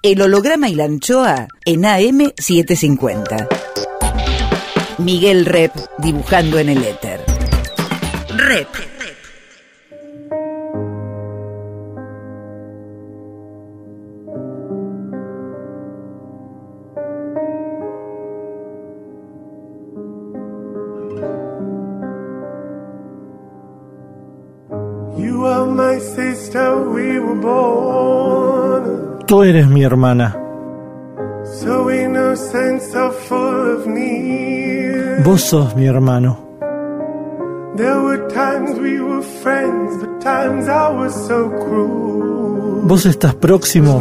El holograma y la anchoa en AM750. Miguel Rep dibujando en el éter. Rep. eres mi hermana. Vos sos mi hermano. There were times we were friends, but times I was so cruel. Vos estás próximo,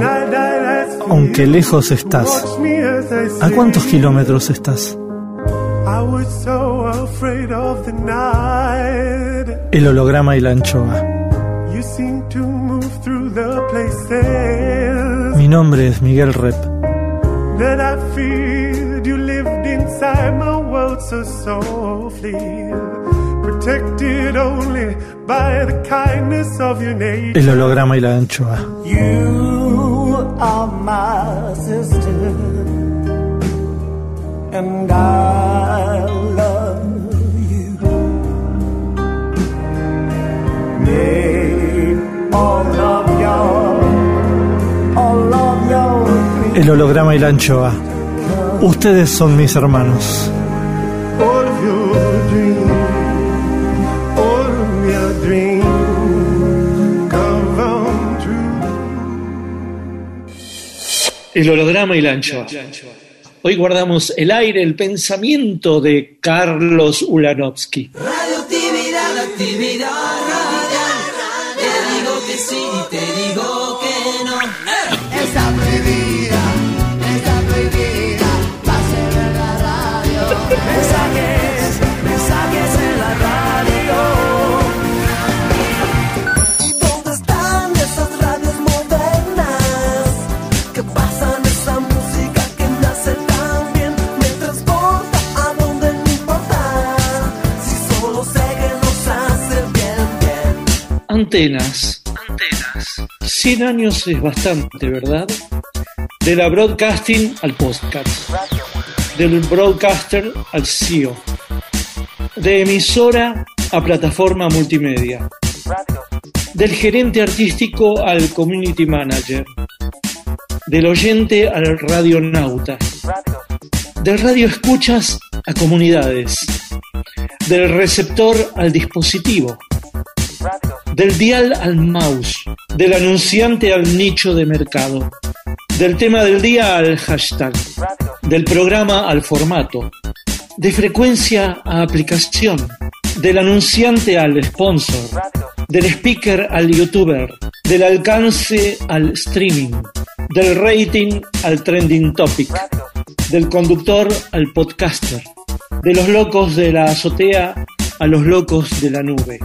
aunque lejos estás. ¿A cuántos kilómetros estás? I was so afraid of the night. El holograma y la anchoa. Mi nombre es Miguel Rep. that I feared. You lived inside my world so softly, protected only by the kindness of your nature. El holograma y la anchoa. You are my sister, and I love you. All El holograma y la anchoa. Ustedes son mis hermanos. El holograma y la anchoa. Hoy guardamos el aire, el pensamiento de Carlos Ulanovsky. Radioactividad, la actividad Antenas. Antenas. 100 años es bastante, ¿verdad? De la broadcasting al podcast. Del broadcaster al CEO. De emisora a plataforma multimedia. Del gerente artístico al community manager. Del oyente al radionauta. Del radio escuchas a comunidades. Del receptor al dispositivo del dial al mouse, del anunciante al nicho de mercado, del tema del día al hashtag, del programa al formato, de frecuencia a aplicación, del anunciante al sponsor, del speaker al youtuber, del alcance al streaming, del rating al trending topic, del conductor al podcaster, de los locos de la azotea a los locos de la nube.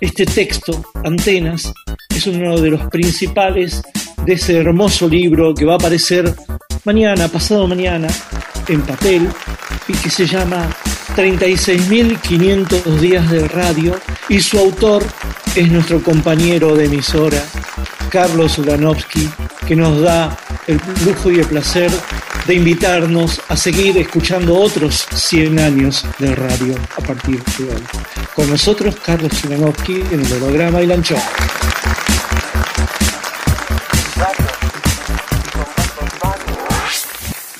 Este texto, Antenas, es uno de los principales de ese hermoso libro que va a aparecer mañana, pasado mañana, en papel y que se llama 36.500 días de radio y su autor es nuestro compañero de emisora, Carlos Ulanovsky, que nos da el lujo y el placer de invitarnos a seguir escuchando otros 100 años de radio a partir de hoy. Con nosotros, Carlos Ulanovsky en el holograma y la anchoa.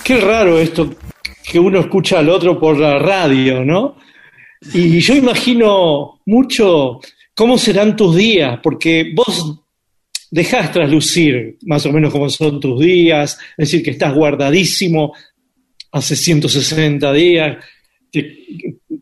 Qué raro esto que uno escucha al otro por la radio, ¿no? Y yo imagino mucho cómo serán tus días, porque vos dejás traslucir más o menos cómo son tus días, es decir, que estás guardadísimo hace 160 días, te,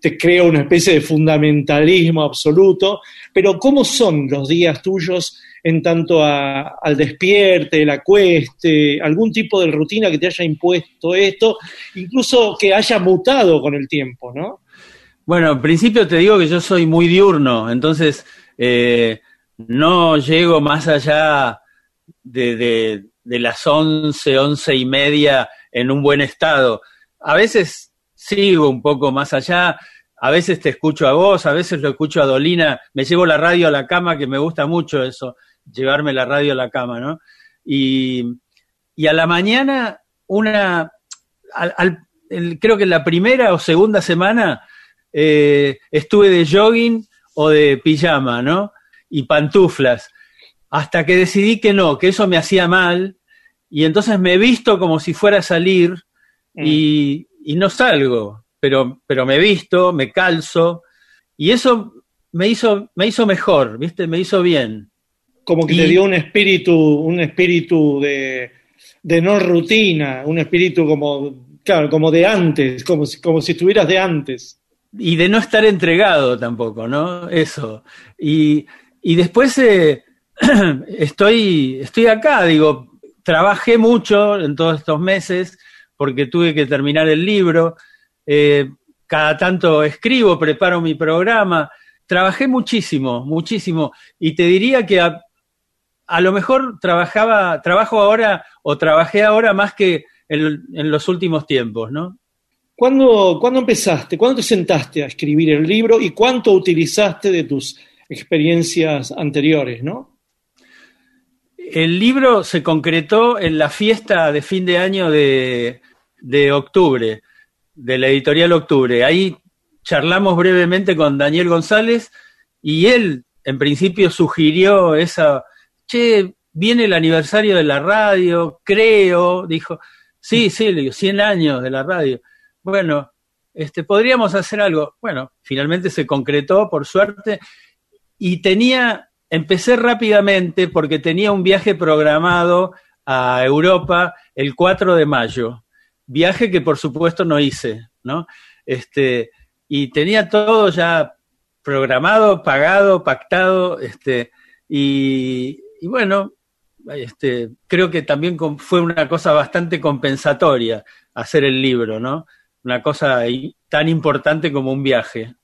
te crea una especie de fundamentalismo absoluto, pero ¿cómo son los días tuyos en tanto a- al despierte, el acueste, algún tipo de rutina que te haya impuesto esto, incluso que haya mutado con el tiempo, ¿no? Bueno, en principio te digo que yo soy muy diurno, entonces eh, no llego más allá de, de- de las once, once y media en un buen estado. A veces sigo un poco más allá, a veces te escucho a vos, a veces lo escucho a Dolina, me llevo la radio a la cama, que me gusta mucho eso, llevarme la radio a la cama, ¿no? Y y a la mañana una, al- al- creo que la primera o segunda semana eh, estuve de jogging o de pijama, ¿no? Y pantuflas, hasta que decidí que no, que eso me hacía mal, y entonces me visto como si fuera a salir y, y no salgo, pero, pero me visto, me calzo, y eso me hizo, me hizo mejor, ¿viste? Me hizo bien. Como que Y- te dio un espíritu, un espíritu de, de no rutina, un espíritu como, claro, como de antes, como si, como si estuvieras de antes. y de no estar entregado tampoco, ¿no? Eso. Y, y después eh, estoy, estoy acá, digo, trabajé mucho en todos estos meses porque tuve que terminar el libro, eh, cada tanto escribo, preparo mi programa, trabajé muchísimo, muchísimo, y te diría que a, lo mejor trabajaba, trabajo ahora o trabajé ahora más que en, en los últimos tiempos, ¿no? ¿Cuándo, ¿Cuándo empezaste? ¿Cuándo te sentaste a escribir el libro y cuánto utilizaste de tus experiencias anteriores, no? El libro se concretó en la fiesta de fin de año de, de octubre, de la editorial Octubre. Ahí charlamos brevemente con Daniel González y él, en principio, sugirió esa, che, viene el aniversario de la radio, creo, dijo, sí, sí, le digo, 100 años de la radio. Bueno, este, podríamos hacer algo. Bueno, finalmente se concretó, por suerte, y tenía, empecé rápidamente porque tenía un viaje programado a Europa el 4 de mayo, viaje que por supuesto no hice, ¿no? Este, y tenía todo ya programado, pagado, pactado, este, y, bueno, este, creo que también fue una cosa bastante compensatoria hacer el libro, ¿no? Una cosa tan importante como un viaje.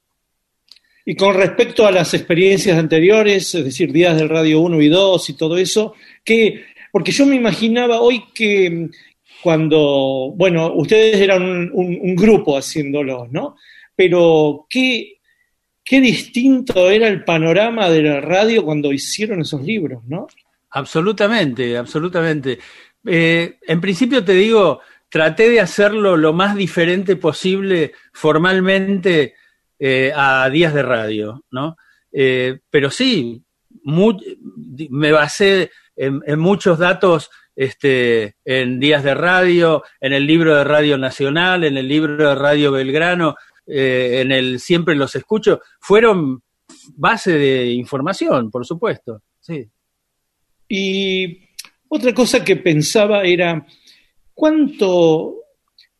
Y con respecto a las experiencias anteriores, es decir, días del Radio 1 y 2 y todo eso, que, porque yo me imaginaba hoy que mm, cuando, bueno, ustedes eran un, grupo haciéndolo, ¿no? Pero qué, qué distinto era el panorama de la radio cuando hicieron esos libros, ¿no? Absolutamente, absolutamente. Eh, en principio te digo, traté de hacerlo lo más diferente posible formalmente eh, a días de radio, ¿no? Eh, pero sí, me basé en, en muchos datos este, en días de radio, en el libro de Radio Nacional, en el libro de Radio Belgrano, eh, en el Siempre los escucho, fueron base de información, por supuesto, sí. Y otra cosa que pensaba era, ¿cuánto,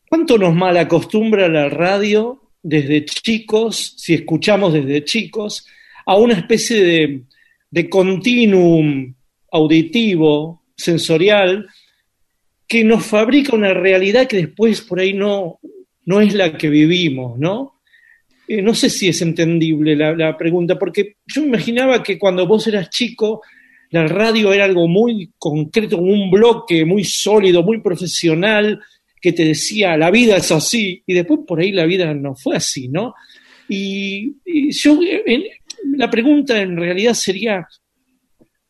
cuánto nos malacostumbra la radio desde chicos, si escuchamos desde chicos, a una especie de, de continuum auditivo, sensorial, que nos fabrica una realidad que después por ahí no, no es la que vivimos, ¿no? Eh, no sé si es entendible la, la pregunta, porque yo me imaginaba que cuando vos eras chico, la radio era algo muy concreto, un bloque muy sólido, muy profesional, que te decía, la vida es así, y después por ahí la vida no fue así, ¿no? Y, yo, la pregunta en realidad sería,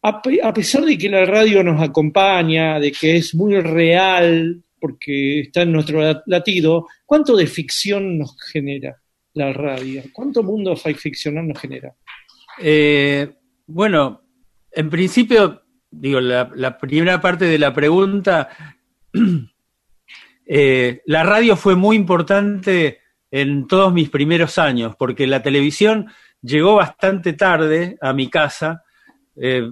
a, pe- a pesar de que la radio nos acompaña, de que es muy real, porque está en nuestro la- latido, ¿cuánto de ficción nos genera la radio? ¿Cuánto mundo fi- ficcional nos genera? Eh, bueno, en principio, digo, la primera parte de la pregunta, eh, la radio fue muy importante en todos mis primeros años, porque la televisión llegó bastante tarde a mi casa, eh,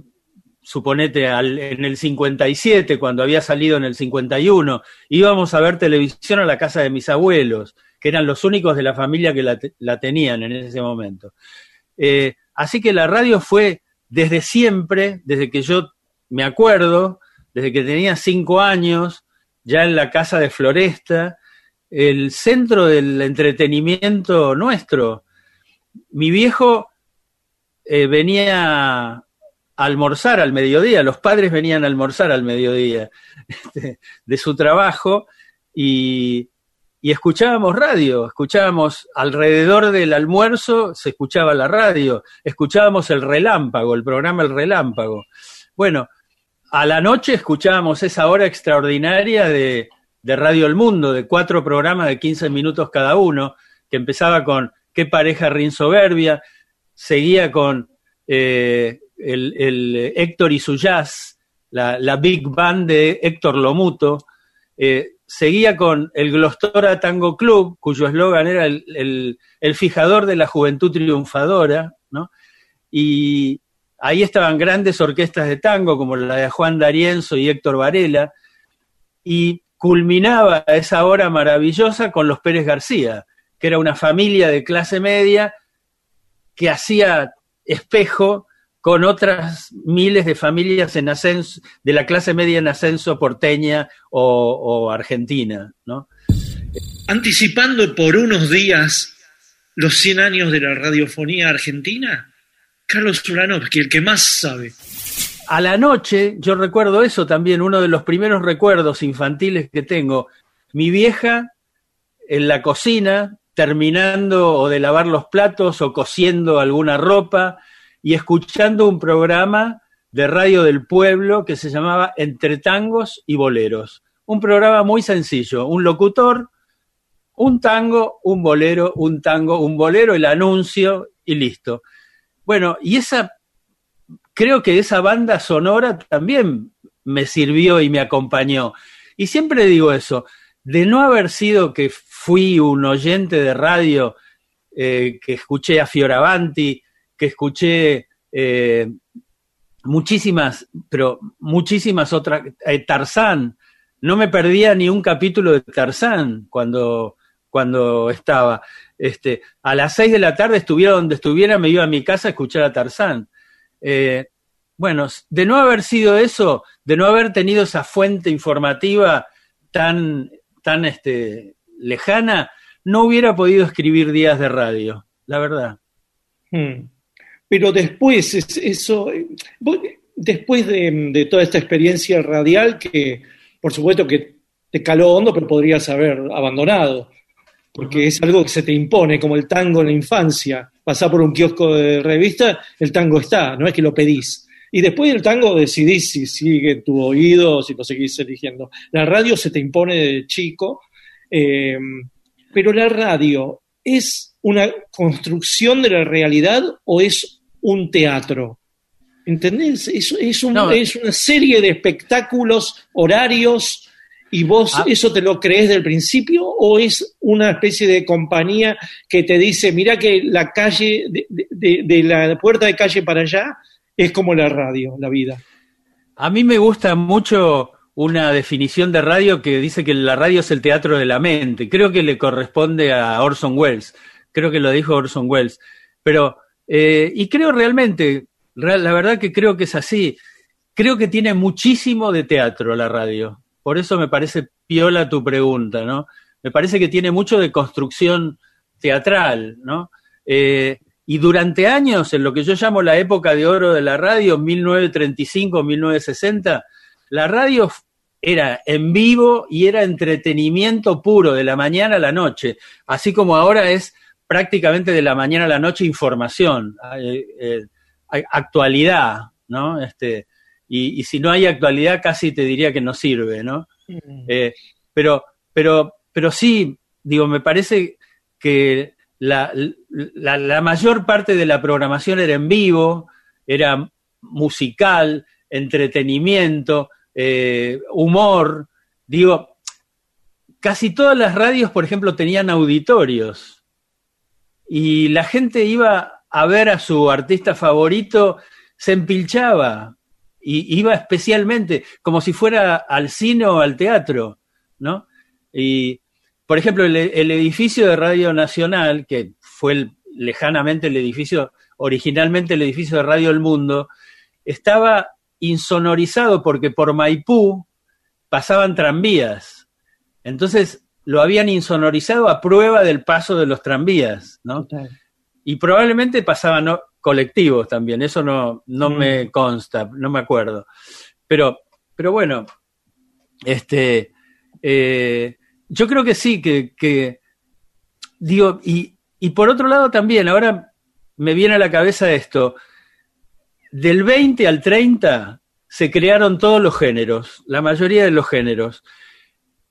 suponete en el 57, cuando había salido en el 51, íbamos a ver televisión a la casa de mis abuelos, que eran los únicos de la familia que la tenían en ese momento. Eh, así que la radio fue desde siempre, desde que yo me acuerdo, desde que tenía cinco años, ya en la casa de Floresta, el centro del entretenimiento nuestro. Mi viejo eh, venía a almorzar al mediodía, los padres venían a almorzar al mediodía este, de su trabajo y, y escuchábamos radio, escuchábamos alrededor del almuerzo, se escuchaba la radio, escuchábamos el relámpago, el programa El Relámpago. Bueno, a la noche escuchábamos esa hora extraordinaria de, de Radio El Mundo, de cuatro programas de 15 minutos cada uno, que empezaba con Qué pareja rin soberbia, seguía con eh, el, Héctor y su jazz, la, la Big Band de Héctor Lomuto, eh, seguía con el Glostora Tango Club, cuyo eslogan era el, el- el fijador de la juventud triunfadora, ¿no? Y ahí estaban grandes orquestas de tango, como la de Juan D'Arienzo y Héctor Varela, y culminaba esa hora maravillosa con los Pérez García, que era una familia de clase media que hacía espejo con otras miles de familias de la clase media en ascenso porteña o, argentina. Anticipando por unos días los 100 años de la radiofonía argentina, Carlos Uranovsky, el que más sabe. A la noche, yo recuerdo eso también, uno de los primeros recuerdos infantiles que tengo, mi vieja en la cocina, terminando o de lavar los platos o cosiendo alguna ropa y escuchando un programa de radio del pueblo que se llamaba Entre Tangos y Boleros. Un programa muy sencillo, un locutor, un tango, un bolero, un tango, un bolero, el anuncio y listo. Bueno, y esa, creo que esa banda sonora también me sirvió y me acompañó. Y siempre digo eso, de no haber sido que fui un oyente de radio, eh, que escuché a Fioravanti, que escuché eh, muchísimas, pero muchísimas otras, eh, Tarzán, no me perdía ni un capítulo de Tarzán cuando, cuando estaba. Este, a las seis de la tarde estuviera donde estuviera, me iba a mi casa a escuchar a Tarzán. Eh, bueno, de no haber sido eso, de no haber tenido esa fuente informativa tan, tan este, lejana, no hubiera podido escribir días de radio, la verdad. Hmm. Pero después, es- eso, después de, de toda esta experiencia radial, que por supuesto que te caló hondo, pero podrías haber abandonado, porque es algo que se te impone, como el tango en la infancia. Pasás por un kiosco de revista, el tango está, no es que lo pedís. Y después del tango decidís si sigue tu oído, si lo seguís eligiendo. La radio se te impone de chico, eh, pero la radio es una construcción de la realidad o es un teatro. ¿Entendés? Es, es, un- No. es una serie de espectáculos horarios y vos Ah. eso te lo crees del principio o es una especie de compañía que te dice, mira que la calle, de, de- de la puerta de calle para allá es como la radio, la vida. A mí me gusta mucho una definición de radio que dice que la radio es el teatro de la mente. Creo que le corresponde a Orson Welles. Creo que lo dijo Orson Welles. Pero, eh, y creo realmente, real- la verdad que creo que es así. Creo que tiene muchísimo de teatro la radio. Por eso me parece piola tu pregunta, ¿no? Me parece que tiene mucho de construcción teatral, ¿no? Eh, y durante años, en lo que yo llamo la época de oro de la radio, 1935-1960, la radio era en vivo y era entretenimiento puro, de la mañana a la noche, así como ahora es prácticamente de la mañana a la noche información, eh, actualidad, ¿no? Este, y, y si no hay actualidad, casi te diría que no sirve, ¿no? Eh, pero, pero, pero sí, digo, me parece que la, la, la mayor parte de la programación era en vivo, era musical, entretenimiento, eh, humor. Digo, casi todas las radios, por ejemplo, tenían auditorios y la gente iba a ver a su artista favorito, se empilchaba y iba especialmente como si fuera al cine o al teatro, ¿no? Y, por ejemplo, el, el edificio de Radio Nacional, que fue el- lejanamente el edificio, originalmente el edificio de Radio El Mundo, estaba insonorizado porque por Maipú pasaban tranvías. Entonces lo habían insonorizado a prueba del paso de los tranvías, ¿no? Y probablemente pasaban. Colectivos también, eso no, no Mm. me consta, no me acuerdo. Pero, pero bueno, este, eh, yo creo que sí, que, que digo, y, y por otro lado también, ahora me viene a la cabeza esto, del 20 al 30 se crearon todos los géneros, la mayoría de los géneros.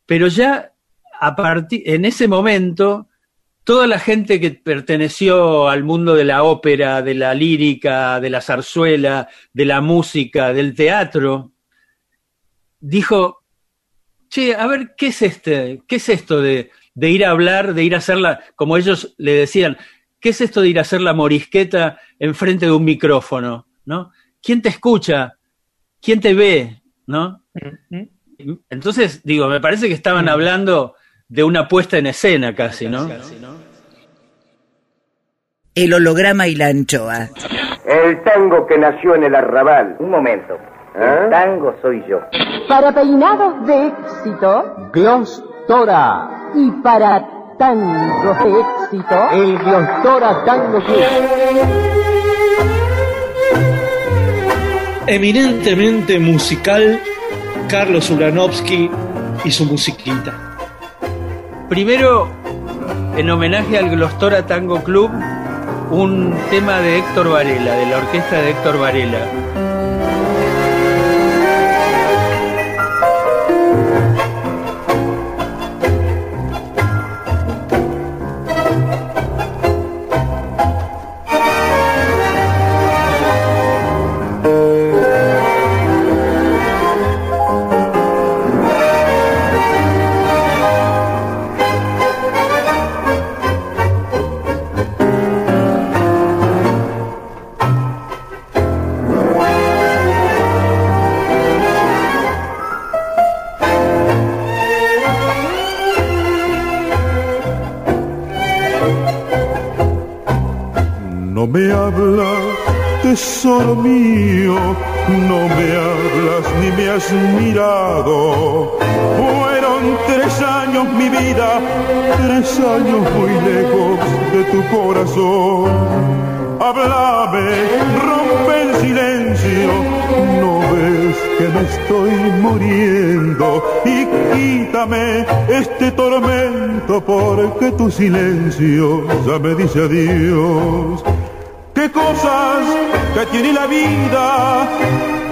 Pero ya a partir, en ese momento, toda la gente que perteneció al mundo de la ópera, de la lírica, de la zarzuela, de la música, del teatro, dijo, che, a ver, ¿qué es este? ¿Qué es esto de, de ir a hablar, de ir a hacerla, como ellos le decían, ¿qué es esto de ir a hacer la morisqueta enfrente de un micrófono? ¿No? ¿Quién te escucha? ¿Quién te ve? ¿No? Entonces, digo, me parece que estaban hablando de una puesta en escena casi, ¿no? El holograma y la anchoa. El tango que nació en el arrabal. Un momento. ¿Ah? El tango soy yo. Para peinados de éxito Glostora. y para tangos de éxito, El Glostora Tango Club. Eminentemente musical, Carlos Ulanovsky y su musiquita. Primero, en homenaje al Glostora Tango Club, un tema de Héctor Varela, de la orquesta de Héctor Varela. Me hablas, tesoro mío, no me hablas ni me has mirado. Fueron tres años mi vida, tres años muy lejos de tu corazón. Háblame, rompe el silencio, no ves que me estoy muriendo y quítame este tormento porque tu silencio ya me dice adiós. Qué cosas que tiene la vida,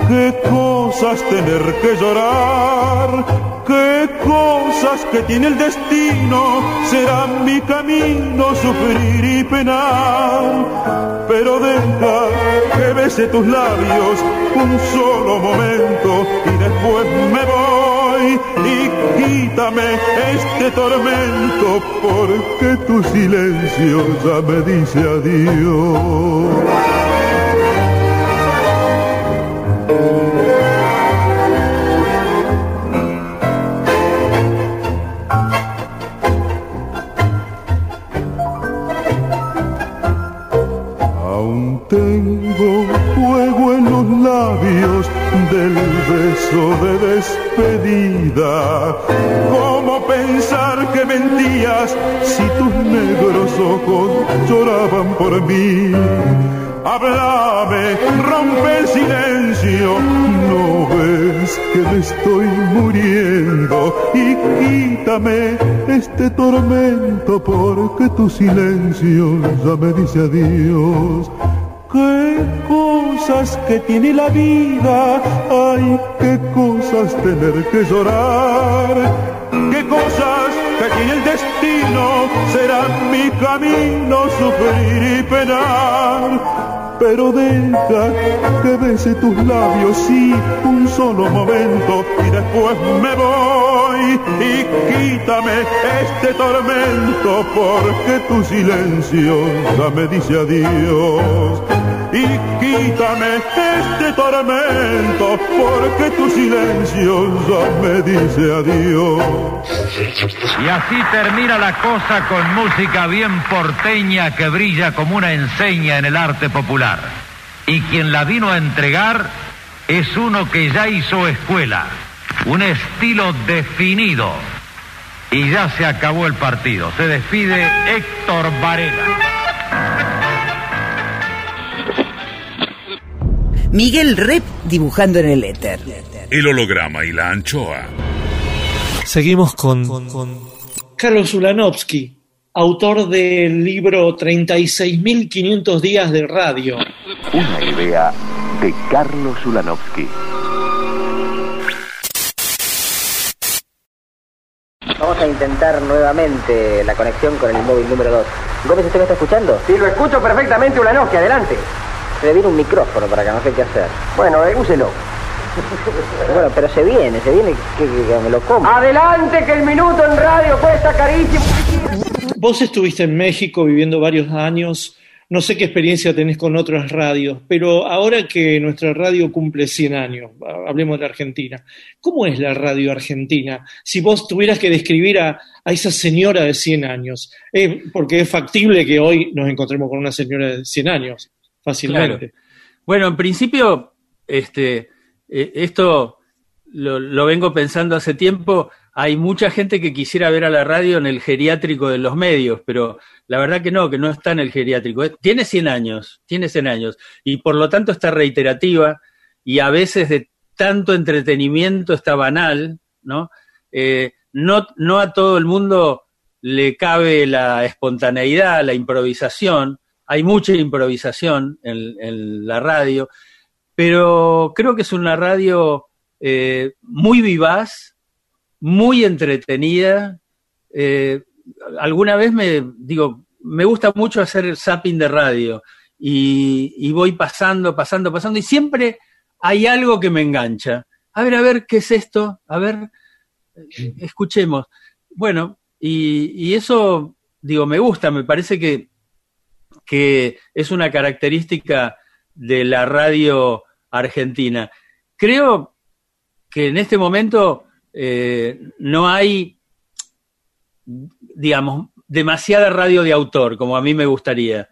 qué cosas tener que llorar, qué cosas que tiene el destino, será mi camino sufrir y penar. Pero deja que bese tus labios un solo momento y después me voy y quítame este tormento porque tu silencio ya me dice adiós. ¿Cómo pensar que mentías si tus negros ojos lloraban por mí? Háblame, rompe el silencio, no ves que me estoy muriendo y quítame este tormento porque tu silencio ya me dice adiós. Qué cosas que tiene la vida, ay, qué cosas tener que llorar, qué cosas que tiene el destino, será mi camino sufrir y penar. Pero deja que bese tus labios, sí, un solo momento, y después me voy y quítame este tormento, porque tu silencio ya me dice adiós. Y quítame este tormento, porque tu silencio ya me dice adiós. Y así termina la cosa con música bien porteña que brilla como una enseña en el arte popular. Y quien la vino a entregar es uno que ya hizo escuela, un estilo definido. Y ya se acabó el partido. Se despide Héctor Varela. Miguel Rep dibujando en el éter. El holograma y la anchoa. Seguimos con. Carlos Ulanovsky, autor del libro 36.500 días de radio. Una idea de Carlos Ulanovsky. Vamos a intentar nuevamente la conexión con el móvil número 2. Gómez, ¿usted me está escuchando? Sí, lo escucho perfectamente, Ulanovsky, adelante. Se viene un micrófono para que no sé qué hacer. Bueno, eh, úselo. Bueno, pero se viene, se viene que, que- que me lo como. Adelante, que el minuto en radio cuesta carísimo. Vos estuviste en México viviendo varios años, no sé qué experiencia tenés con otras radios, pero ahora que nuestra radio cumple 100 años, hablemos de Argentina, ¿cómo es la radio argentina? Si vos tuvieras que describir a, a esa señora de 100 años, eh, porque es factible que hoy nos encontremos con una señora de 100 años, fácilmente. Bueno, en principio, este, eh, esto lo, lo vengo pensando hace tiempo. Hay mucha gente que quisiera ver a la radio en el geriátrico de los medios, pero la verdad que no, que no está en el geriátrico. Eh, Tiene 100 años, tiene 100 años, y por lo tanto está reiterativa y a veces de tanto entretenimiento está banal, ¿no? Eh, no, no a todo el mundo le cabe la espontaneidad, la improvisación. Hay mucha improvisación en, en la radio, pero creo que es una radio eh, muy vivaz, muy entretenida. Eh, alguna vez me digo, me gusta mucho hacer zapping de radio y, y, voy pasando, pasando, pasando y siempre hay algo que me engancha. A ver, a ver, ¿qué es esto? A ver, escuchemos. Bueno, y, y eso, digo, me gusta, me parece que, que es una característica de la radio argentina. Creo que en este momento eh, no hay, digamos, demasiada radio de autor, como a mí me gustaría,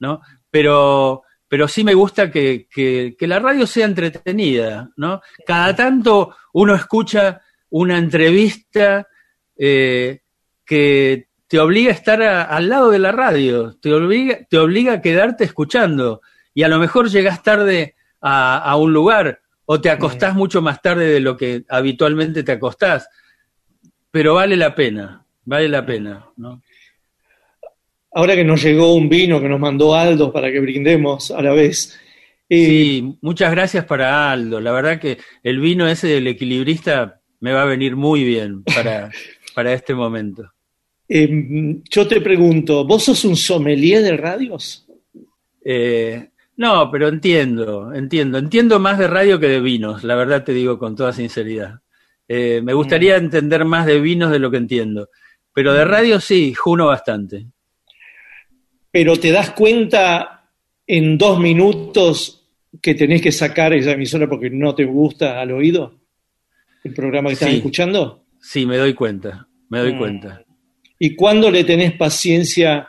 ¿no? Pero, pero sí me gusta que, que, la radio sea entretenida, ¿no? Cada tanto uno escucha una entrevista eh, que te obliga a estar a, al lado de la radio, te obliga, te obliga a quedarte escuchando, y a lo mejor llegas tarde a, a un lugar, o te acostás mucho más tarde de lo que habitualmente te acostás, pero vale la pena, vale la pena, ¿no? Ahora que nos llegó un vino que nos mandó Aldo para que brindemos a la vez. Eh, sí, muchas gracias para Aldo. La verdad que el vino ese del equilibrista me va a venir muy bien para, para este momento. Eh, yo te pregunto, ¿vos sos un sommelier de radios? Eh, no, pero entiendo, entiendo. Entiendo más de radio que de vinos, la verdad te digo con toda sinceridad. Eh, me gustaría entender más de vinos de lo que entiendo. Pero de radio sí, juno bastante. Pero te das cuenta en dos minutos que tenés que sacar esa emisora porque no te gusta al oído el programa que estás sí. escuchando. Sí, me doy cuenta, me doy mm. cuenta. ¿Y cuándo le tenés paciencia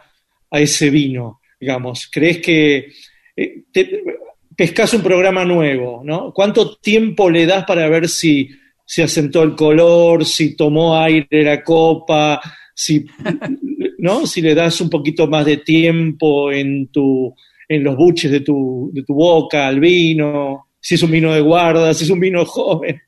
a ese vino? Digamos, ¿crees que eh, te, pescas un programa nuevo, ¿no? ¿Cuánto tiempo le das para ver si se asentó el color, si tomó aire la copa, si, ¿no? si le das un poquito más de tiempo en, tu, en los buches de tu, de tu boca al vino, si es un vino de guarda, si es un vino joven?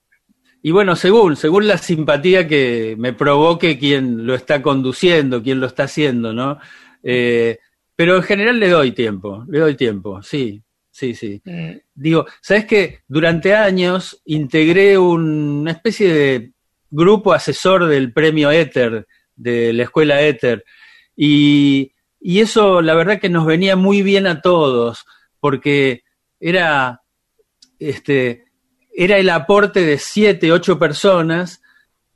Y bueno, según, según la simpatía que me provoque quien lo está conduciendo, quien lo está haciendo, ¿no? Eh, pero en general le doy tiempo, le doy tiempo, sí, sí, sí. Mm. Digo, ¿sabes qué? Durante años integré un, una especie de grupo asesor del premio Éter, de la escuela Éter, y, y eso la verdad que nos venía muy bien a todos, porque era, este, era el aporte de siete, ocho personas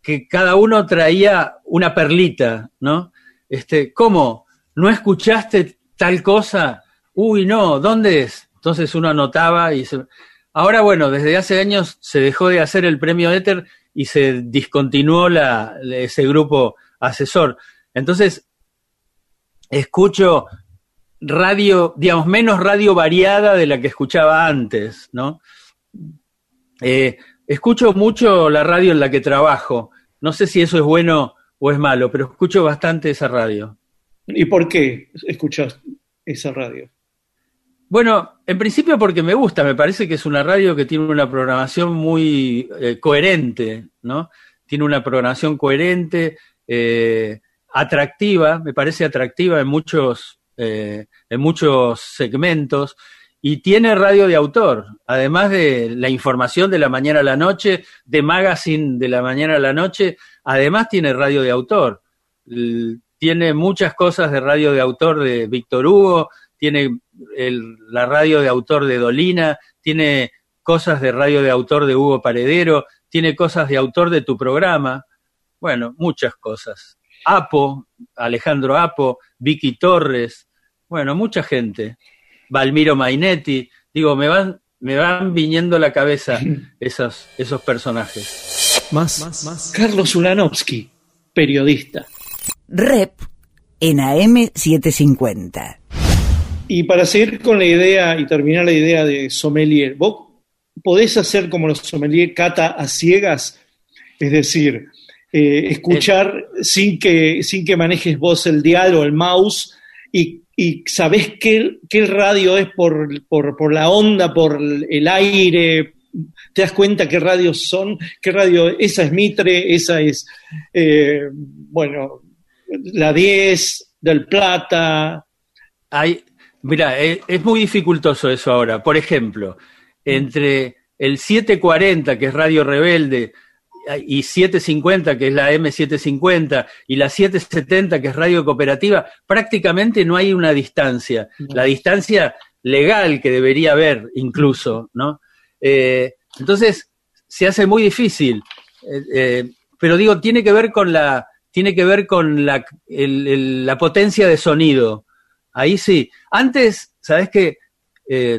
que cada uno traía una perlita, ¿no? Este, ¿cómo? ¿No escuchaste tal cosa? Uy, no, ¿dónde es? Entonces uno anotaba y se... Ahora, bueno, desde hace años se dejó de hacer el premio Éter y se discontinuó ese grupo asesor. Entonces, escucho radio, digamos, menos radio variada de la que escuchaba antes, ¿no? Eh, escucho mucho la radio en la que trabajo. No sé si eso es bueno o es malo, pero escucho bastante esa radio. ¿Y por qué escuchas esa radio? Bueno, en principio porque me gusta, me parece que es una radio que tiene una programación muy eh, coherente, ¿no? Tiene una programación coherente, eh, atractiva, me parece atractiva en muchos, eh, en muchos segmentos, y tiene radio de autor, además de la información de la mañana a la noche, de magazine de la mañana a la noche, además tiene radio de autor. Tiene muchas cosas de radio de autor de Víctor Hugo, tiene el- la radio de autor de Dolina, tiene cosas de radio de autor de Hugo Paredero, tiene cosas de autor de tu programa, bueno, muchas cosas. Apo, Alejandro Apo, Vicky Torres, bueno, mucha gente. Valmiro Mainetti, digo, me van, me van viniendo a la cabeza esos, esos personajes. Más, Carlos Ulanovsky, periodista. Rep en AM750. Y para seguir con la idea y terminar la idea de sommelier, vos podés hacer como los sommelier cata a ciegas, es decir, eh, escuchar sin, que, sin que manejes vos el dial o el mouse y, y sabés qué, radio es por, por, la onda, por el aire, te das cuenta qué radios son, qué radio, esa es Mitre, esa es, eh, bueno, la 10 del Plata. Hay, mira, es, es muy dificultoso eso ahora. Por ejemplo, entre el 740, que es Radio Rebelde, y 750, que es la M750, y la 770, que es Radio Cooperativa, prácticamente no hay una distancia. La distancia legal que debería haber incluso, ¿no? Eh, entonces, se hace muy difícil. Eh, eh, pero digo, tiene que ver con la, tiene que ver con la, el- el- la potencia de sonido. Ahí sí. Antes, sabes que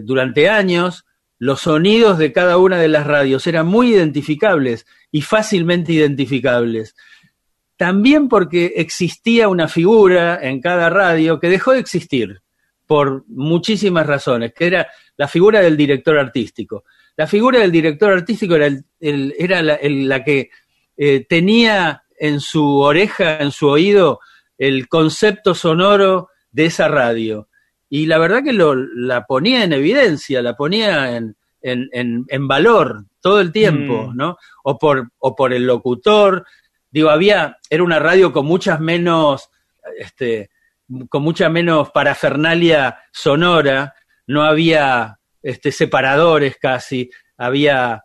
durante años los sonidos de cada una de las radios eran muy identificables y fácilmente identificables. También porque existía una figura en cada radio que dejó de existir por muchísimas razones, que era la figura del director artístico. La figura del director artístico era, el- era la que eh, tenía en su oreja, en su oído, el concepto sonoro de esa radio. Y la verdad que lo, la ponía en evidencia, la ponía en, en, en- en valor todo el tiempo, Mm. ¿no? O por, o por el locutor. Digo, había, era una radio con muchas menos, este, con mucha menos parafernalia sonora, no había este, separadores casi, había,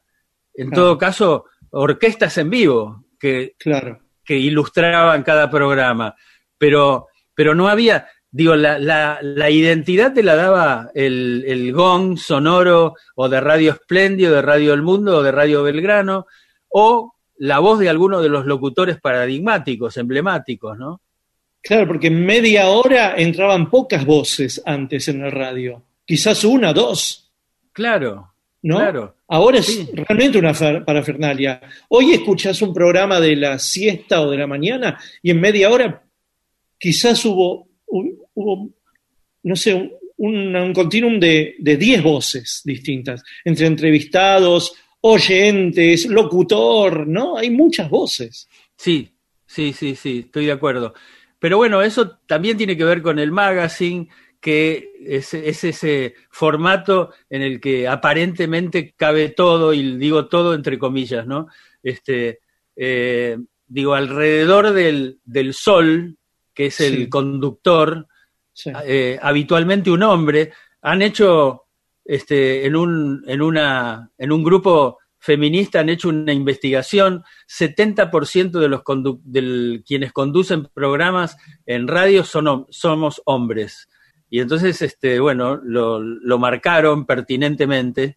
en Claro. todo caso, orquestas en vivo que, Claro. que ilustraban cada programa, pero, pero no había, digo, la, la, la identidad te la daba el, el gong sonoro o de Radio Espléndido, de Radio El Mundo o de Radio Belgrano, o la voz de alguno de los locutores paradigmáticos, emblemáticos, ¿no? Claro, porque en media hora entraban pocas voces antes en la radio. Quizás una, dos, Claro, ¿no? claro. Ahora es Sí. realmente una parafernalia. Hoy escuchás un programa de la siesta o de la mañana y en media hora quizás hubo, hu- hubo no sé, un, un, continuum de, de 10 voces distintas, entre entrevistados, oyentes, locutor, ¿no? Hay muchas voces. Sí, sí, sí, sí, estoy de acuerdo. Pero bueno, eso también tiene que ver con el magazine, que es, es ese formato en el que aparentemente cabe todo, y digo todo entre comillas, ¿no? Este, eh, digo, alrededor del, del sol, que es el Sí. conductor, Sí. eh, habitualmente un hombre, han hecho este, en, un, en, una, en un grupo feminista, han hecho una investigación, 70% de los condu- quienes conducen programas en radio son, somos hombres. Y entonces, este, bueno, lo, lo marcaron pertinentemente.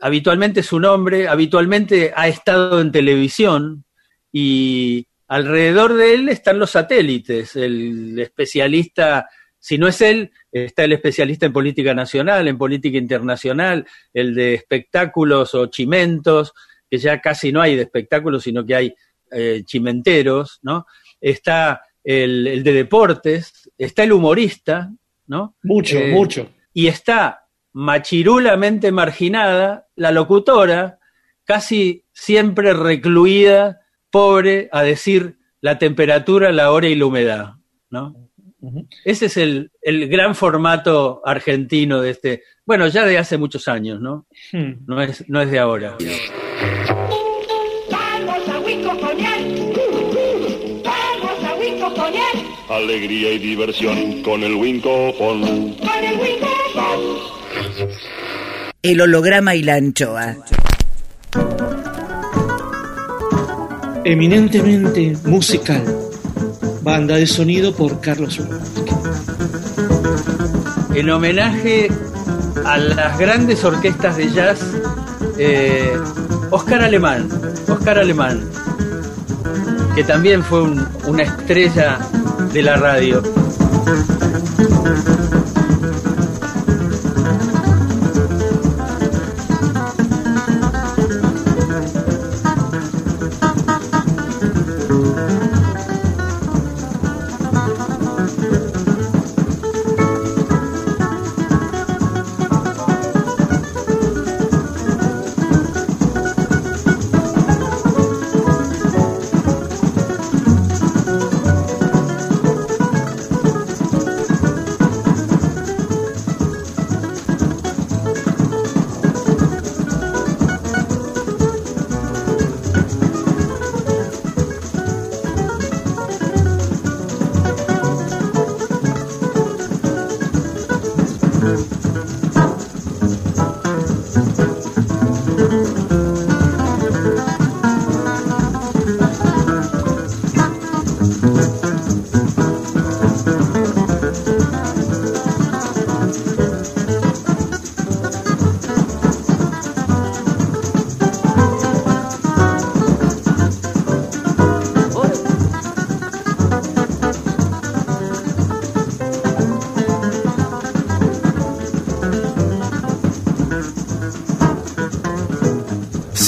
Habitualmente es un hombre, habitualmente ha estado en televisión y alrededor de él están los satélites, el especialista si no es él, está el especialista en política nacional, en política internacional, el de espectáculos o chimentos, que ya casi no hay de espectáculos, sino que hay eh, chimenteros, ¿no? Está el, el, de deportes, está el humorista, ¿no? Mucho, eh, mucho. Y está machirulamente marginada la locutora, casi siempre recluida, pobre, a decir la temperatura, la hora y la humedad, ¿no? Ese es el, el, gran formato argentino de este, bueno, ya de hace muchos años, ¿no? Hmm. No, es, no es de ahora. Vamos a a. Alegría y diversión con el Winco Con el El holograma y la anchoa. Eminentemente musical. Banda de sonido por Carlos Urbanski. En homenaje a las grandes orquestas de jazz, eh, Oscar Alemán, Oscar Alemán, que también fue un- una estrella de la radio.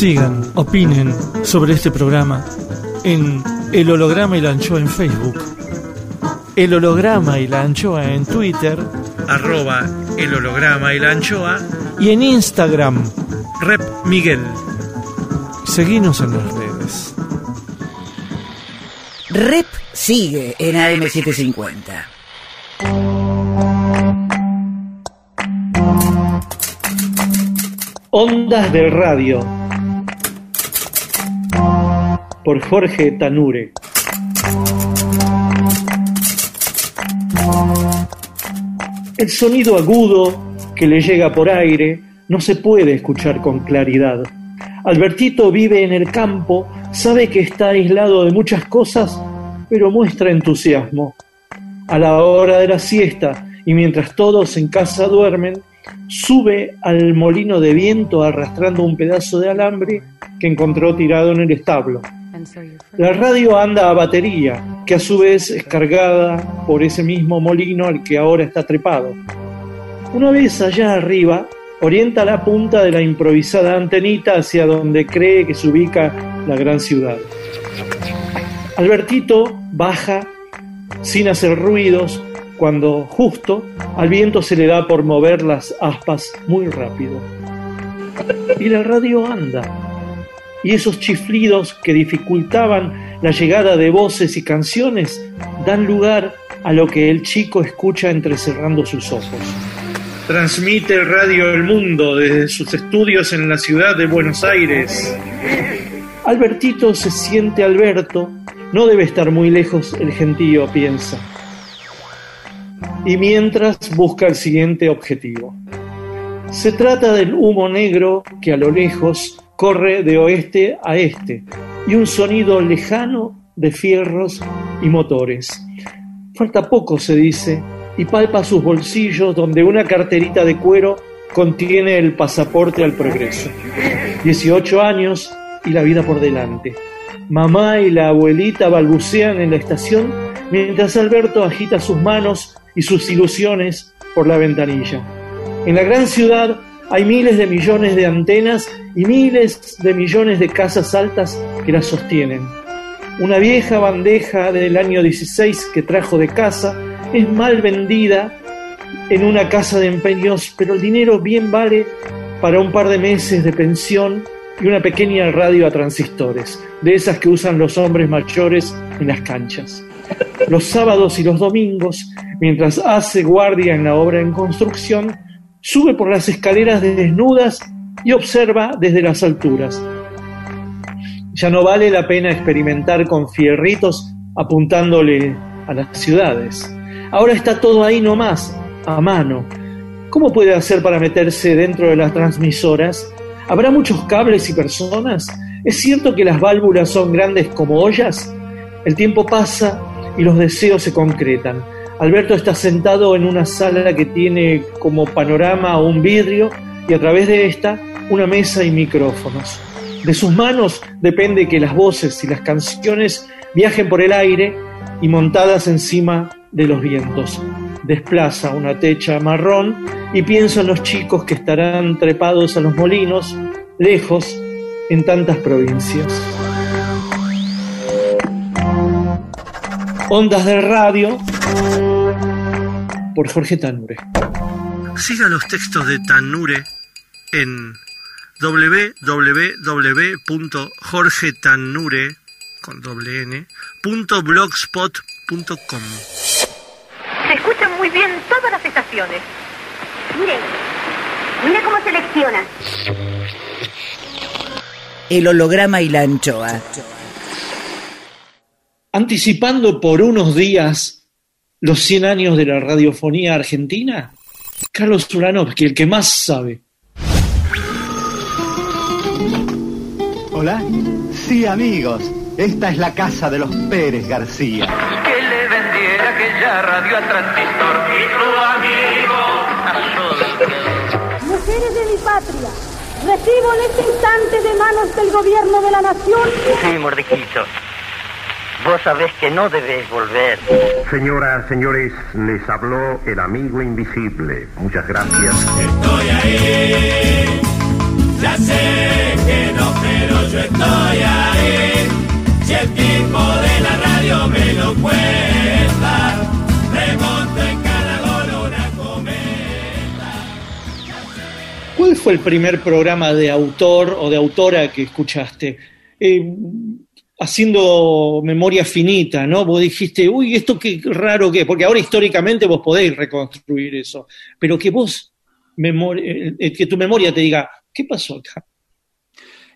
Sigan, opinen sobre este programa en El Holograma y la Anchoa en Facebook, El Holograma y la Anchoa en Twitter, arroba El Holograma y la Anchoa, y en Instagram, Rep Miguel. Seguinos en las redes. Rep sigue en AM750. Ondas del Radio. Por Jorge Tanure. El sonido agudo que le llega por aire no se puede escuchar con claridad. Albertito vive en el campo, sabe que está aislado de muchas cosas, pero muestra entusiasmo. A la hora de la siesta y mientras todos en casa duermen, sube al molino de viento arrastrando un pedazo de alambre que encontró tirado en el establo. La radio anda a batería, que a su vez es cargada por ese mismo molino al que ahora está trepado. Una vez allá arriba, orienta la punta de la improvisada antenita hacia donde cree que se ubica la gran ciudad. Albertito baja sin hacer ruidos cuando justo al viento se le da por mover las aspas muy rápido. Y la radio anda. Y esos chiflidos que dificultaban la llegada de voces y canciones dan lugar a lo que el chico escucha entrecerrando sus ojos. Transmite Radio El Mundo desde sus estudios en la ciudad de Buenos Aires. Albertito se siente Alberto, no debe estar muy lejos el gentío, piensa. Y mientras busca el siguiente objetivo. Se trata del humo negro que a lo lejos corre de oeste a este y un sonido lejano de fierros y motores. Falta poco, se dice, y palpa sus bolsillos donde una carterita de cuero contiene el pasaporte al progreso. 18 años y la vida por delante. Mamá y la abuelita balbucean en la estación mientras Alberto agita sus manos y sus ilusiones por la ventanilla. En la gran ciudad hay miles de millones de antenas y miles de millones de casas altas que las sostienen. Una vieja bandeja del año 16 que trajo de casa es mal vendida en una casa de empeños, pero el dinero bien vale para un par de meses de pensión y una pequeña radio a transistores, de esas que usan los hombres mayores en las canchas. Los sábados y los domingos, mientras hace guardia en la obra en construcción, sube por las escaleras desnudas y observa desde las alturas. Ya no vale la pena experimentar con fierritos apuntándole a las ciudades. Ahora está todo ahí nomás, a mano. ¿Cómo puede hacer para meterse dentro de las transmisoras? ¿Habrá muchos cables y personas? ¿Es cierto que las válvulas son grandes como ollas? El tiempo pasa y los deseos se concretan. Alberto está sentado en una sala que tiene como panorama un vidrio y a través de esta una mesa y micrófonos. De sus manos depende que las voces y las canciones viajen por el aire y montadas encima de los vientos. Desplaza una techa marrón y pienso en los chicos que estarán trepados a los molinos, lejos, en tantas provincias. Ondas de radio por Jorge Tanure. Siga los textos de Tanure en www.jorgetanure con doble n, punto blogspot.com. Se escuchan muy bien todas las estaciones. Mire, mire cómo selecciona. El holograma y la anchoa. Anticipando por unos días los 100 años de la radiofonía argentina, Carlos Uranovsky, el que más sabe. Hola. Sí, amigos. Esta es la casa de los Pérez García. Que le vendiera aquella radio a transistor y tu amigo. Mujeres de mi patria, recibo en este instante de manos del gobierno de la nación. Sí, mordijito. Vos sabés que no debes volver. Señoras, señores, les habló el amigo invisible. Muchas gracias. Estoy ahí, ya sé que no, pero yo estoy ahí. Si el tipo de la radio me lo cuenta, remonto en cada gol una cometa. ¿Cuál fue el primer programa de autor o de autora que escuchaste? Eh, haciendo memoria finita, ¿no? Vos dijiste, uy, esto qué raro que, porque ahora históricamente vos podéis reconstruir eso, pero que vos, eh, que tu memoria te diga, ¿qué pasó acá?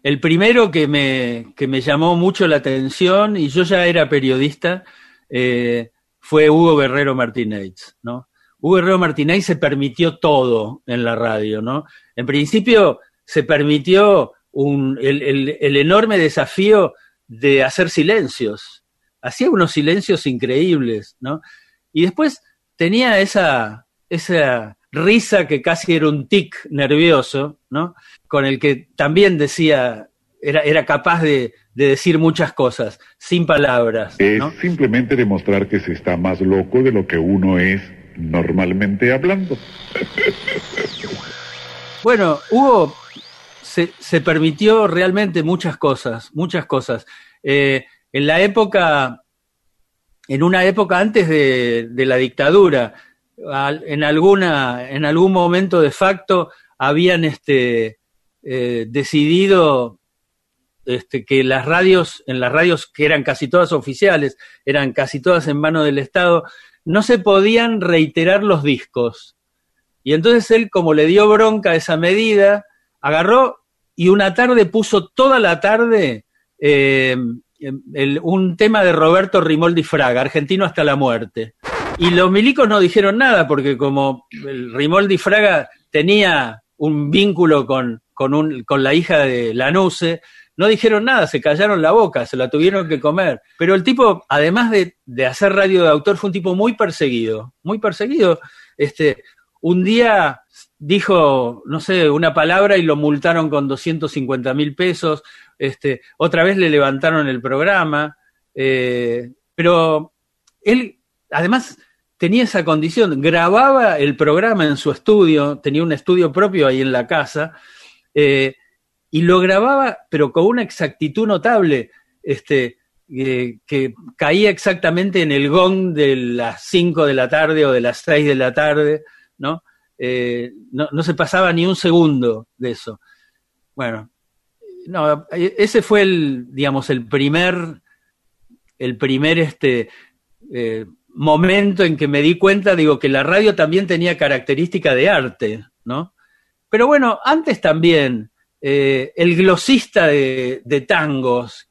El primero que me, que me llamó mucho la atención, y yo ya era periodista, eh, fue Hugo Guerrero Martínez, ¿no? Hugo Guerrero Martínez se permitió todo en la radio, ¿no? En principio se permitió un, el- el enorme desafío de hacer silencios. Hacía unos silencios increíbles, ¿no? Y después tenía esa, esa risa que casi era un tic nervioso, ¿no? Con el que también decía, era, era capaz de, de decir muchas cosas, sin palabras, Es simplemente demostrar que se está más loco de lo que uno es normalmente hablando. Bueno, Hugo se, permitió realmente muchas cosas, muchas cosas. Eh, en la época, en una época antes de, la dictadura, en alguna, en algún momento de facto habían este, eh, decidido este, que las radios, en las radios que eran casi todas oficiales, eran casi todas en mano del Estado, no se podían reiterar los discos. Y entonces él, como le dio bronca a esa medida, agarró y una tarde puso toda la tarde eh, un tema de Roberto Rimoldi Fraga, argentino hasta la muerte. Y los milicos no dijeron nada, porque como Rimoldi Fraga tenía un vínculo con, con la hija de Lanuse, no dijeron nada, se callaron la boca, se la tuvieron que comer. Pero el tipo, además de, de hacer radio de autor, fue un tipo muy perseguido, muy perseguido. Este, un día dijo, no sé, una palabra y lo multaron con 250 mil pesos. Este, otra vez le levantaron el programa. eh, pero él, además, tenía esa condición. Grababa el programa en su estudio, tenía un estudio propio ahí en la casa, eh, y lo grababa, pero con una exactitud notable. Este, eh, que caía exactamente en el gong de las 5 de la tarde o de las 6 de la tarde, ¿no? Eh, no, se pasaba ni un segundo de eso. Bueno, no, eh, ese fue el, digamos, el primer, el primer este, eh, momento en que me di cuenta, digo, que la radio también tenía característica de arte, ¿no? Pero bueno, antes también, el glosista de, tangos,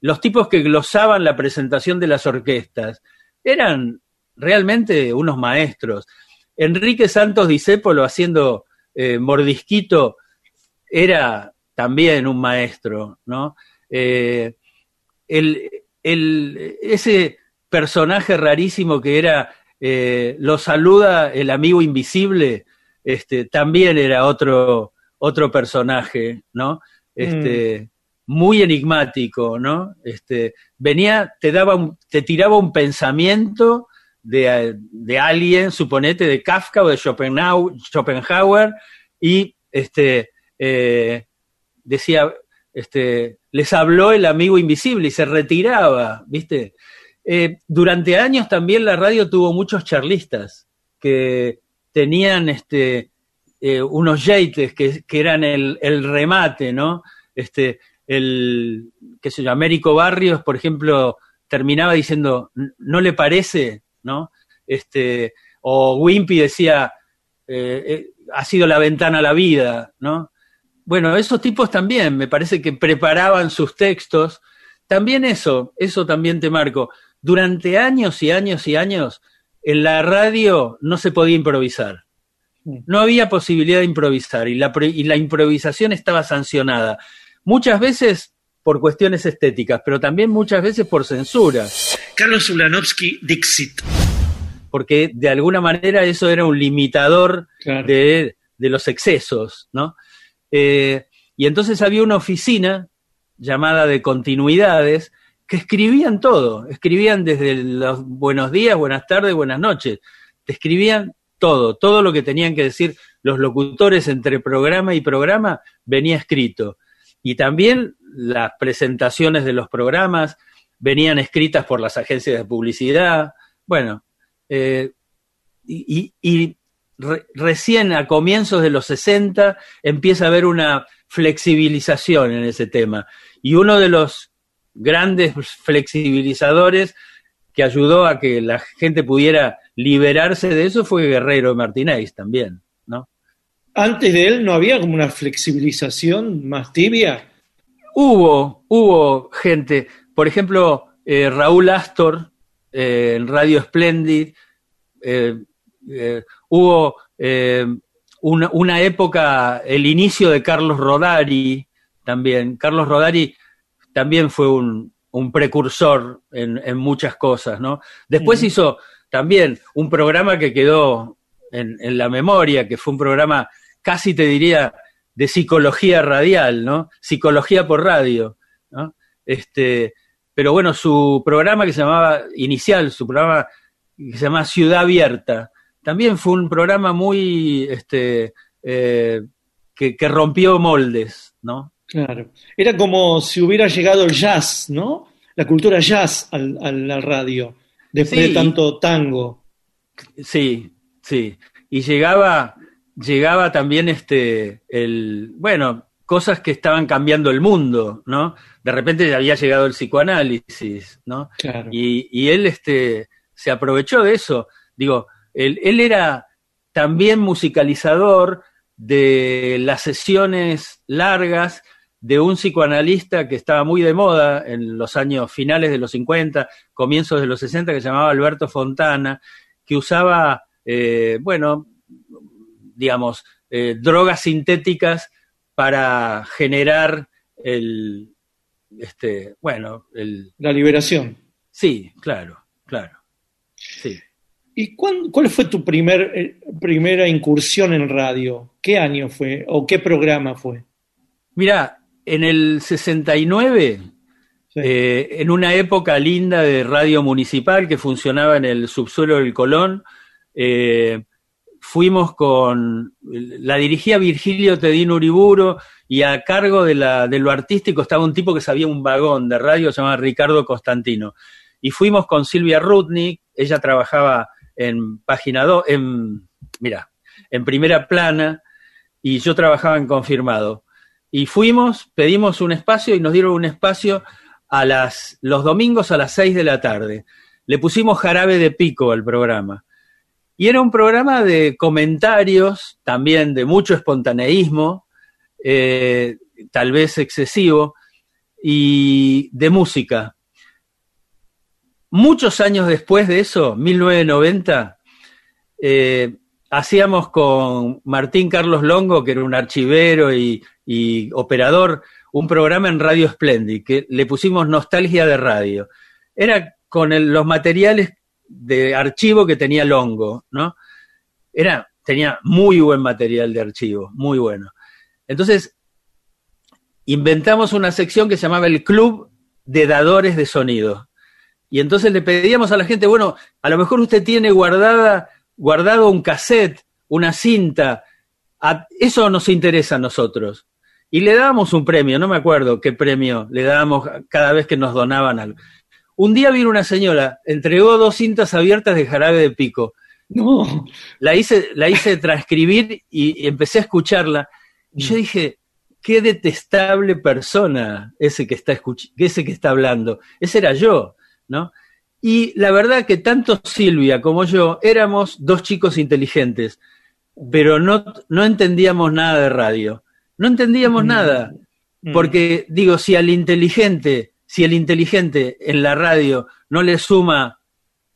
los tipos que glosaban la presentación de las orquestas, eran realmente unos maestros. Enrique Santos Discépolo haciendo eh, Mordisquito era también un maestro, ¿no? Eh, el, el, ese personaje rarísimo que era eh, lo saluda el amigo invisible, este, también era otro, otro personaje, ¿no? Este, muy enigmático, ¿no? Este, venía, te daba un, te tiraba un pensamiento de, de alguien, suponete, de Kafka o de Schopenhauer, y este, eh, decía, este, les habló el amigo invisible y se retiraba, ¿viste? Eh, durante años también la radio tuvo muchos charlistas que tenían este, eh, unos yates que, que eran el, el, remate, ¿no? Este, el, qué sé yo, Américo Barrios, por ejemplo, terminaba diciendo, ¿no le parece? ¿No? Este, o Wimpy decía, eh, eh, ha sido la ventana a la vida, ¿no? Bueno, esos tipos también, me parece que preparaban sus textos. También eso, eso también te marco. Durante años y años y años, en la radio no se podía improvisar. No había posibilidad de improvisar y la, y la improvisación estaba sancionada. Muchas veces por cuestiones estéticas, pero también muchas veces por censura. Carlos Ulanovsky Dixit. Porque de alguna manera eso era un limitador claro. de, de, los excesos, ¿no? Eh, y entonces había una oficina llamada de continuidades que escribían todo, escribían desde los buenos días, buenas tardes, buenas noches, te escribían todo, todo lo que tenían que decir los locutores entre programa y programa venía escrito. Y también las presentaciones de los programas venían escritas por las agencias de publicidad. Bueno, eh, y, y re, recién a comienzos de los 60 empieza a haber una flexibilización en ese tema. Y uno de los grandes flexibilizadores que ayudó a que la gente pudiera liberarse de eso fue Guerrero Martínez también, ¿no? Antes de él no había como una flexibilización más tibia. Hubo, hubo gente, por ejemplo, eh, Raúl Astor eh, en Radio Splendid, eh, hubo una, una, época, el inicio de Carlos Rodari también. Carlos Rodari también fue un, un precursor en, en, muchas cosas, ¿no? Después hizo también un programa que quedó en, en, la memoria, que fue un programa, casi te diría, de psicología radial, ¿no? Psicología por radio, ¿no? Este, pero bueno, su programa que se llamaba, inicial, su programa que se llama Ciudad Abierta, también fue un programa muy, este, eh, que, que rompió moldes, ¿no? Claro. Era como si hubiera llegado el jazz, ¿no? La cultura jazz al, al, al radio, después sí. de tanto tango. Sí, sí. Y llegaba, llegaba también este, el, bueno, cosas que estaban cambiando el mundo, ¿no? De repente había llegado el psicoanálisis, ¿no? Claro. Y, y él este, se aprovechó de eso. Digo, él, él era también musicalizador de las sesiones largas de un psicoanalista que estaba muy de moda en los años finales de los 50, comienzos de los 60, que se llamaba Alberto Fontana, que usaba, eh, bueno, digamos, eh, drogas sintéticas para generar el, este, bueno, el... La liberación. Sí, claro, claro. Sí. ¿Y cuál, cuál fue tu primer, eh, primera incursión en radio? ¿Qué año fue o qué programa fue? Mira, en el 69, sí. eh, en una época linda de radio municipal que funcionaba en el subsuelo del Colón, eh, fuimos con, la dirigía Virgilio Tedín Uriburo y a cargo de, la, de lo artístico estaba un tipo que sabía un vagón de radio, se llama Ricardo Constantino. Y fuimos con Silvia Rutnik, ella trabajaba en página 2, en, mira, en primera plana, y yo trabajaba en confirmado. Y fuimos, pedimos un espacio y nos dieron un espacio a las, los domingos a las 6 de la tarde. Le pusimos jarabe de pico al programa. Y era un programa de comentarios, también de mucho espontaneísmo, eh, tal vez excesivo, y de música. Muchos años después de eso, 1990, eh, hacíamos con Martín Carlos Longo, que era un archivero y, operador, un programa en Radio Splendid, que le pusimos Nostalgia de Radio. Era con los materiales de archivo que tenía Longo, ¿no? Era, tenía muy buen material de archivo, muy bueno. Entonces, inventamos una sección que se llamaba el Club de Dadores de Sonido. Y entonces le pedíamos a la gente, bueno, a lo mejor usted tiene guardada, guardado un cassette, una cinta, eso nos interesa a nosotros. Y le dábamos un premio, no me acuerdo qué premio le dábamos cada vez que nos donaban algo. Un día vino una señora, entregó dos cintas abiertas de jarabe de pico. No. La hice, la hice transcribir y, y empecé a escucharla. Y yo dije, qué detestable persona ese que está escuch- ese que está hablando. Ese era yo, ¿no? Y la verdad que tanto Silvia como yo éramos dos chicos inteligentes, pero no, no entendíamos nada de radio. No entendíamos nada. Porque, digo, si al inteligente, si el inteligente en la radio no le suma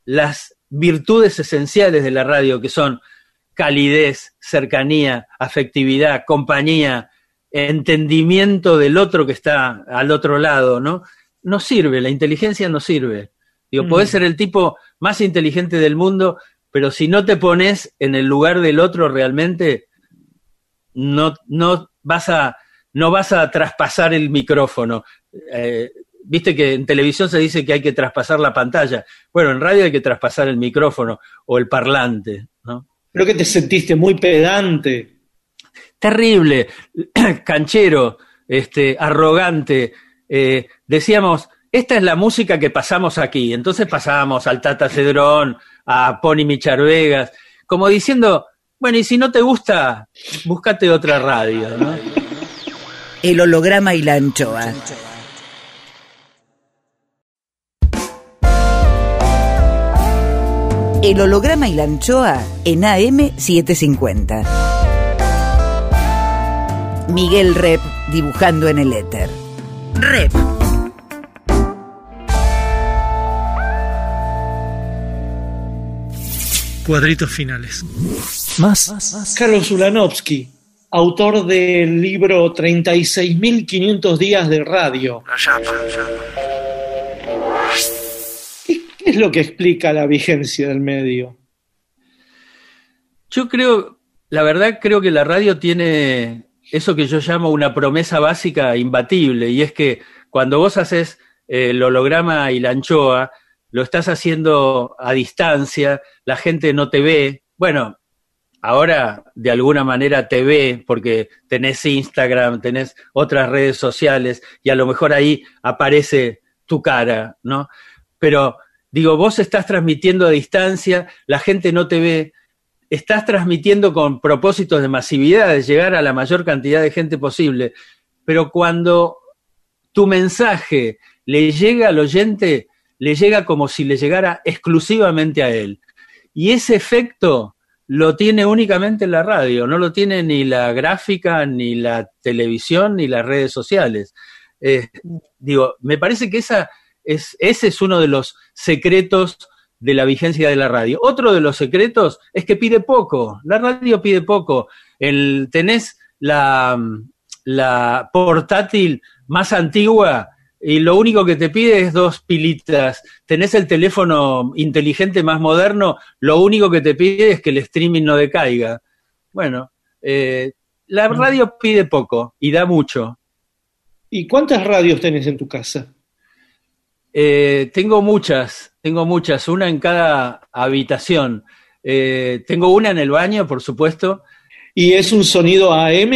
las virtudes esenciales de la radio, que son calidez, cercanía, afectividad, compañía, entendimiento del otro que está al otro lado, ¿no? No sirve, la inteligencia no sirve. Digo, Mm. podés ser el tipo más inteligente del mundo, pero si no te pones en el lugar del otro realmente, no, no vas a no vas a traspasar el micrófono. Eh, Viste que en televisión se dice que hay que traspasar la pantalla. Bueno, en radio hay que traspasar el micrófono o el parlante, ¿no? Creo que te sentiste muy pedante. Terrible, canchero, este, arrogante. Eh, decíamos, esta es la música que pasamos aquí. Entonces pasábamos al Tata Cedrón, a Pony Michar Vegas, como diciendo, bueno, y si no te gusta, búscate otra radio, ¿no? El holograma y la anchoa. El holograma y la anchoa en AM750. Miguel Rep dibujando en el éter. Rep. Cuadritos finales. Más. Carlos Ulanovsky, autor del libro 36.500 días de radio. ¿Qué, qué es lo que explica la vigencia del medio? Yo creo, la verdad creo que la radio tiene eso que yo llamo una promesa básica imbatible, y es que cuando vos haces eh, el holograma y la anchoa, lo estás haciendo a distancia, la gente no te ve. Bueno, ahora de alguna manera te ve porque tenés Instagram, tenés otras redes sociales y a lo mejor ahí aparece tu cara, ¿no? Pero digo, vos estás transmitiendo a distancia, la gente no te ve, estás transmitiendo con propósitos de masividad, de llegar a la mayor cantidad de gente posible, pero cuando tu mensaje le llega al oyente, le llega como si le llegara exclusivamente a él. Y ese efecto lo tiene únicamente la radio, no lo tiene ni la gráfica, ni la televisión, ni las redes sociales. Eh, digo, me parece que esa es, ese es uno de los secretos de la vigencia de la radio. Otro de los secretos es que pide poco. La radio pide poco. El, tenés la, la portátil más antigua y lo único que te pide es dos pilitas. Tenés el teléfono inteligente más moderno, lo único que te pide es que el streaming no decaiga. Bueno, eh, la radio pide poco y da mucho. ¿Y cuántas radios tenés en tu casa? Eh, tengo muchas, tengo muchas, una en cada habitación. Eh, tengo una en el baño, por supuesto. ¿Y es un sonido AM?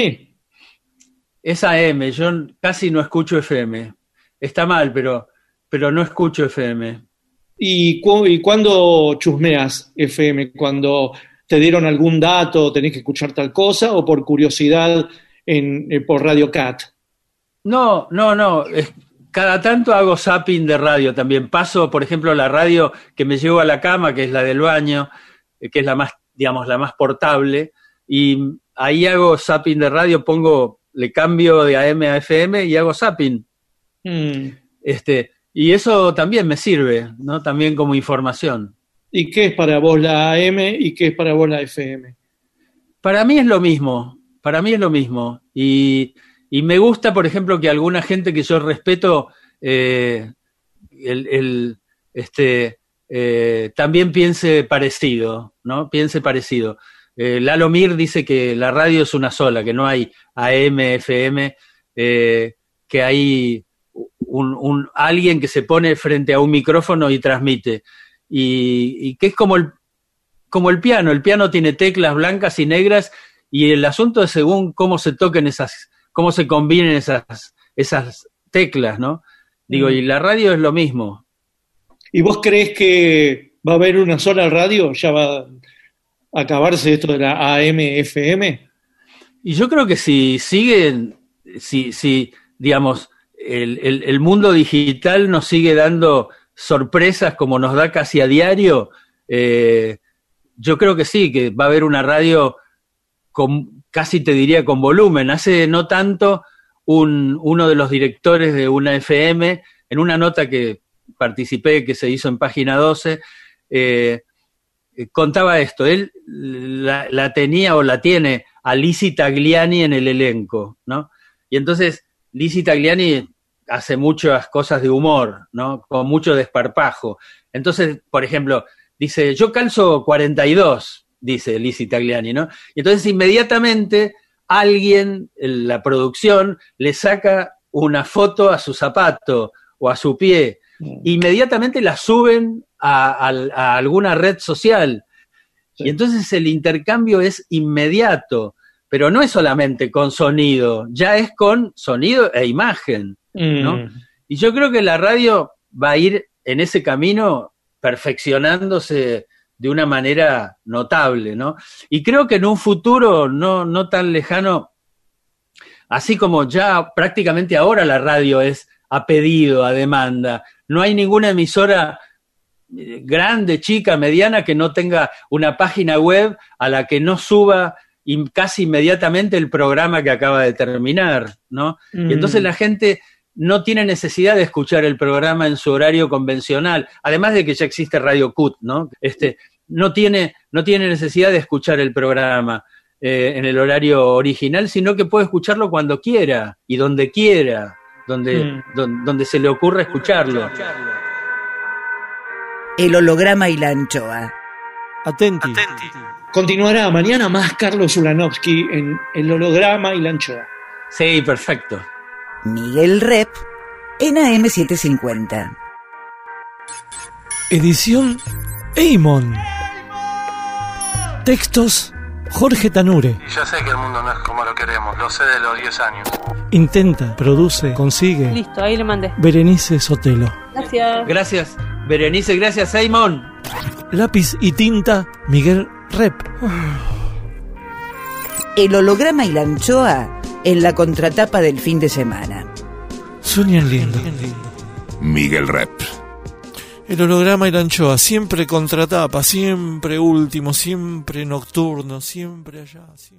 Es AM, yo casi no escucho FM. Está mal, pero, pero no escucho FM. ¿Y, cu ¿Y cuándo chusmeas FM? ¿Cuando te dieron algún dato, tenés que escuchar tal cosa o por curiosidad en, eh, por Radio Cat? No, no, no. Es, cada tanto hago zapping de radio también. Paso, por ejemplo, la radio que me llevo a la cama, que es la del baño, eh, que es la más, digamos, la más portable, y ahí hago zapping de radio, pongo, le cambio de AM a FM y hago zapping. Mm. Este, y eso también me sirve, ¿no? También como información. ¿Y qué es para vos la AM y qué es para vos la FM? para mí es lo mismo, para mí es lo mismo. Y, y me gusta, por ejemplo, que alguna gente que yo respeto, eh, el, el, este, eh, también piense parecido, ¿no? Piense parecido. Eh, Lalo Mir dice que la radio es una sola, que no hay AM, FM, eh, que hay un, alguien que se pone frente a un micrófono y transmite. Y, y que es como el, como el piano, el piano tiene teclas blancas y negras y el asunto es según cómo se toquen esas, cómo se combinen esas, esas teclas, ¿no? Digo, y la radio es lo mismo. ¿Y vos crees que va a haber una sola radio? ¿Ya va a acabarse esto de la AM, FM? Y yo creo que si siguen, si, si digamos, el, el, el mundo digital nos sigue dando sorpresas como nos da casi a diario, eh, yo creo que sí, que va a haber una radio con, casi te diría con volumen. Hace no tanto un, uno de los directores de una FM, en una nota que participé, que se hizo en página 12, eh, contaba esto, él la, tenía o la tiene a Lizzie Tagliani en el elenco, ¿no? Y entonces Lizzie Tagliani hace muchas cosas de humor, ¿no? Con mucho desparpajo. Entonces, por ejemplo, dice, yo calzo 42, dice Lizzie Tagliani, ¿no? Y entonces inmediatamente alguien, la producción, le saca una foto a su zapato o a su pie. Inmediatamente la suben a, a, a alguna red social. Sí. Y entonces el intercambio es inmediato, pero no es solamente con sonido, ya es con sonido e imagen, ¿no? Mm. Y yo creo que la radio va a ir en ese camino perfeccionándose de una manera notable, ¿no? Y creo que en un futuro no, no tan lejano, así como ya prácticamente ahora la radio es a pedido, a demanda, no hay ninguna emisora eh, grande, chica, mediana que no tenga una página web a la que no suba casi inmediatamente el programa que acaba de terminar, ¿no? Mm. Y entonces la gente no tiene necesidad de escuchar el programa en su horario convencional, además de que ya existe Radio CUT, ¿no? Este, no tiene, no tiene necesidad de escuchar el programa eh, en el horario original, sino que puede escucharlo cuando quiera y donde quiera, donde, mm. don, donde se le ocurra escucharlo. El holograma y la anchoa. Atenti. Atenti. Continuará mañana más Carlos Ulanovsky en El holograma y la anchoa. Sí, perfecto. Miguel Rep en AM750. Edición Eimon. Textos Jorge Tanure. Y ya sé que el mundo no es como lo queremos, lo sé de los 10 años. Intenta, produce, consigue. Listo, ahí le mandé. Berenice Sotelo. Gracias. Gracias, Berenice, gracias, Simon. Lápiz y tinta, Miguel Rep. El holograma y la anchoa en la contratapa del fin de semana. Sueñan lindo. Miguel Rep. El holograma y la anchoa, siempre contratapa, siempre último, siempre nocturno, siempre allá, siempre.